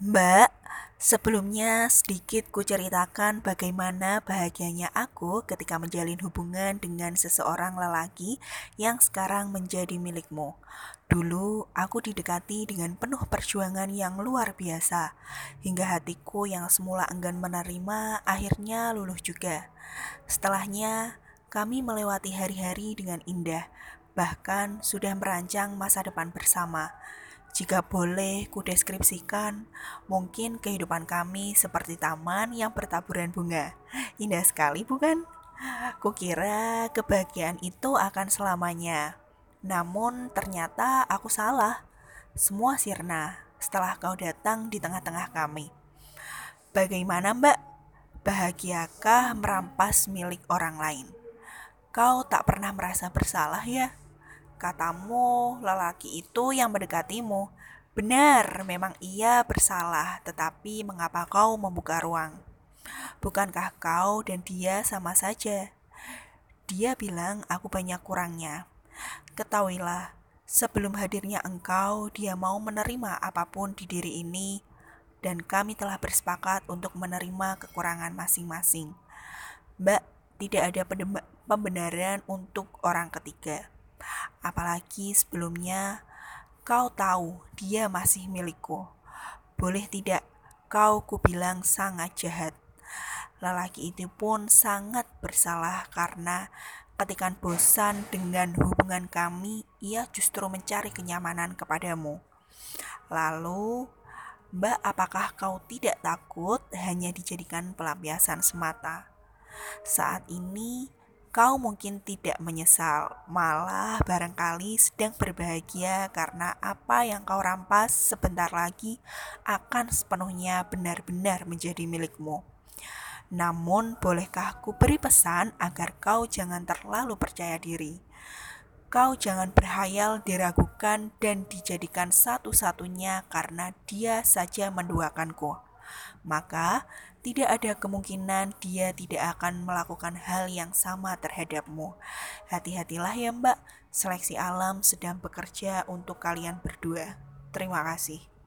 Mbak, sebelumnya sedikit kuceritakan bagaimana bahagianya aku ketika menjalin hubungan dengan seseorang lelaki yang sekarang menjadi milikmu. Dulu aku didekati dengan penuh perjuangan yang luar biasa, hingga hatiku yang semula enggan menerima akhirnya luluh juga. Setelahnya, kami melewati hari-hari dengan indah, bahkan sudah merancang masa depan bersama. Jika boleh kudeskripsikan, mungkin kehidupan kami seperti taman yang bertaburan bunga. Indah sekali, bukan? Kukira kebahagiaan itu akan selamanya. Namun ternyata aku salah. Semua sirna setelah kau datang di tengah-tengah kami. Bagaimana, Mbak? Bahagiakah merampas milik orang lain? Kau tak pernah merasa bersalah ya? Katamu, lelaki itu yang mendekatimu. Benar, memang ia bersalah, tetapi mengapa kau membuka ruang? Bukankah kau dan dia sama saja? Dia bilang aku banyak kurangnya. Ketahuilah, sebelum hadirnya engkau, dia mau menerima apa pun di diri ini, dan kami telah bersepakat untuk menerima kekurangan masing-masing. Mbak, tidak ada pembenaran untuk orang ketiga. Apalagi sebelumnya kau tahu dia masih milikku. Boleh tidak kau kubilang sangat jahat. Lelaki itu pun sangat bersalah karena ketika bosan dengan hubungan kami, ia justru mencari kenyamanan kepadamu. Lalu, Mbak, apakah kau tidak takut hanya dijadikan pelampiasan semata? Saat ini, Kau mungkin tidak menyesal, malah barangkali sedang berbahagia karena apa yang kau rampas sebentar lagi akan sepenuhnya benar-benar menjadi milikmu. Namun, bolehkah ku beri pesan agar kau jangan terlalu percaya diri? Kau jangan berhayal diragukan dan dijadikan satu-satunya karena dia saja menduakanku. Maka, tidak ada kemungkinan dia tidak akan melakukan hal yang sama terhadapmu. Hati-hatilah ya, Mbak. Seleksi alam sedang bekerja untuk kalian berdua. Terima kasih.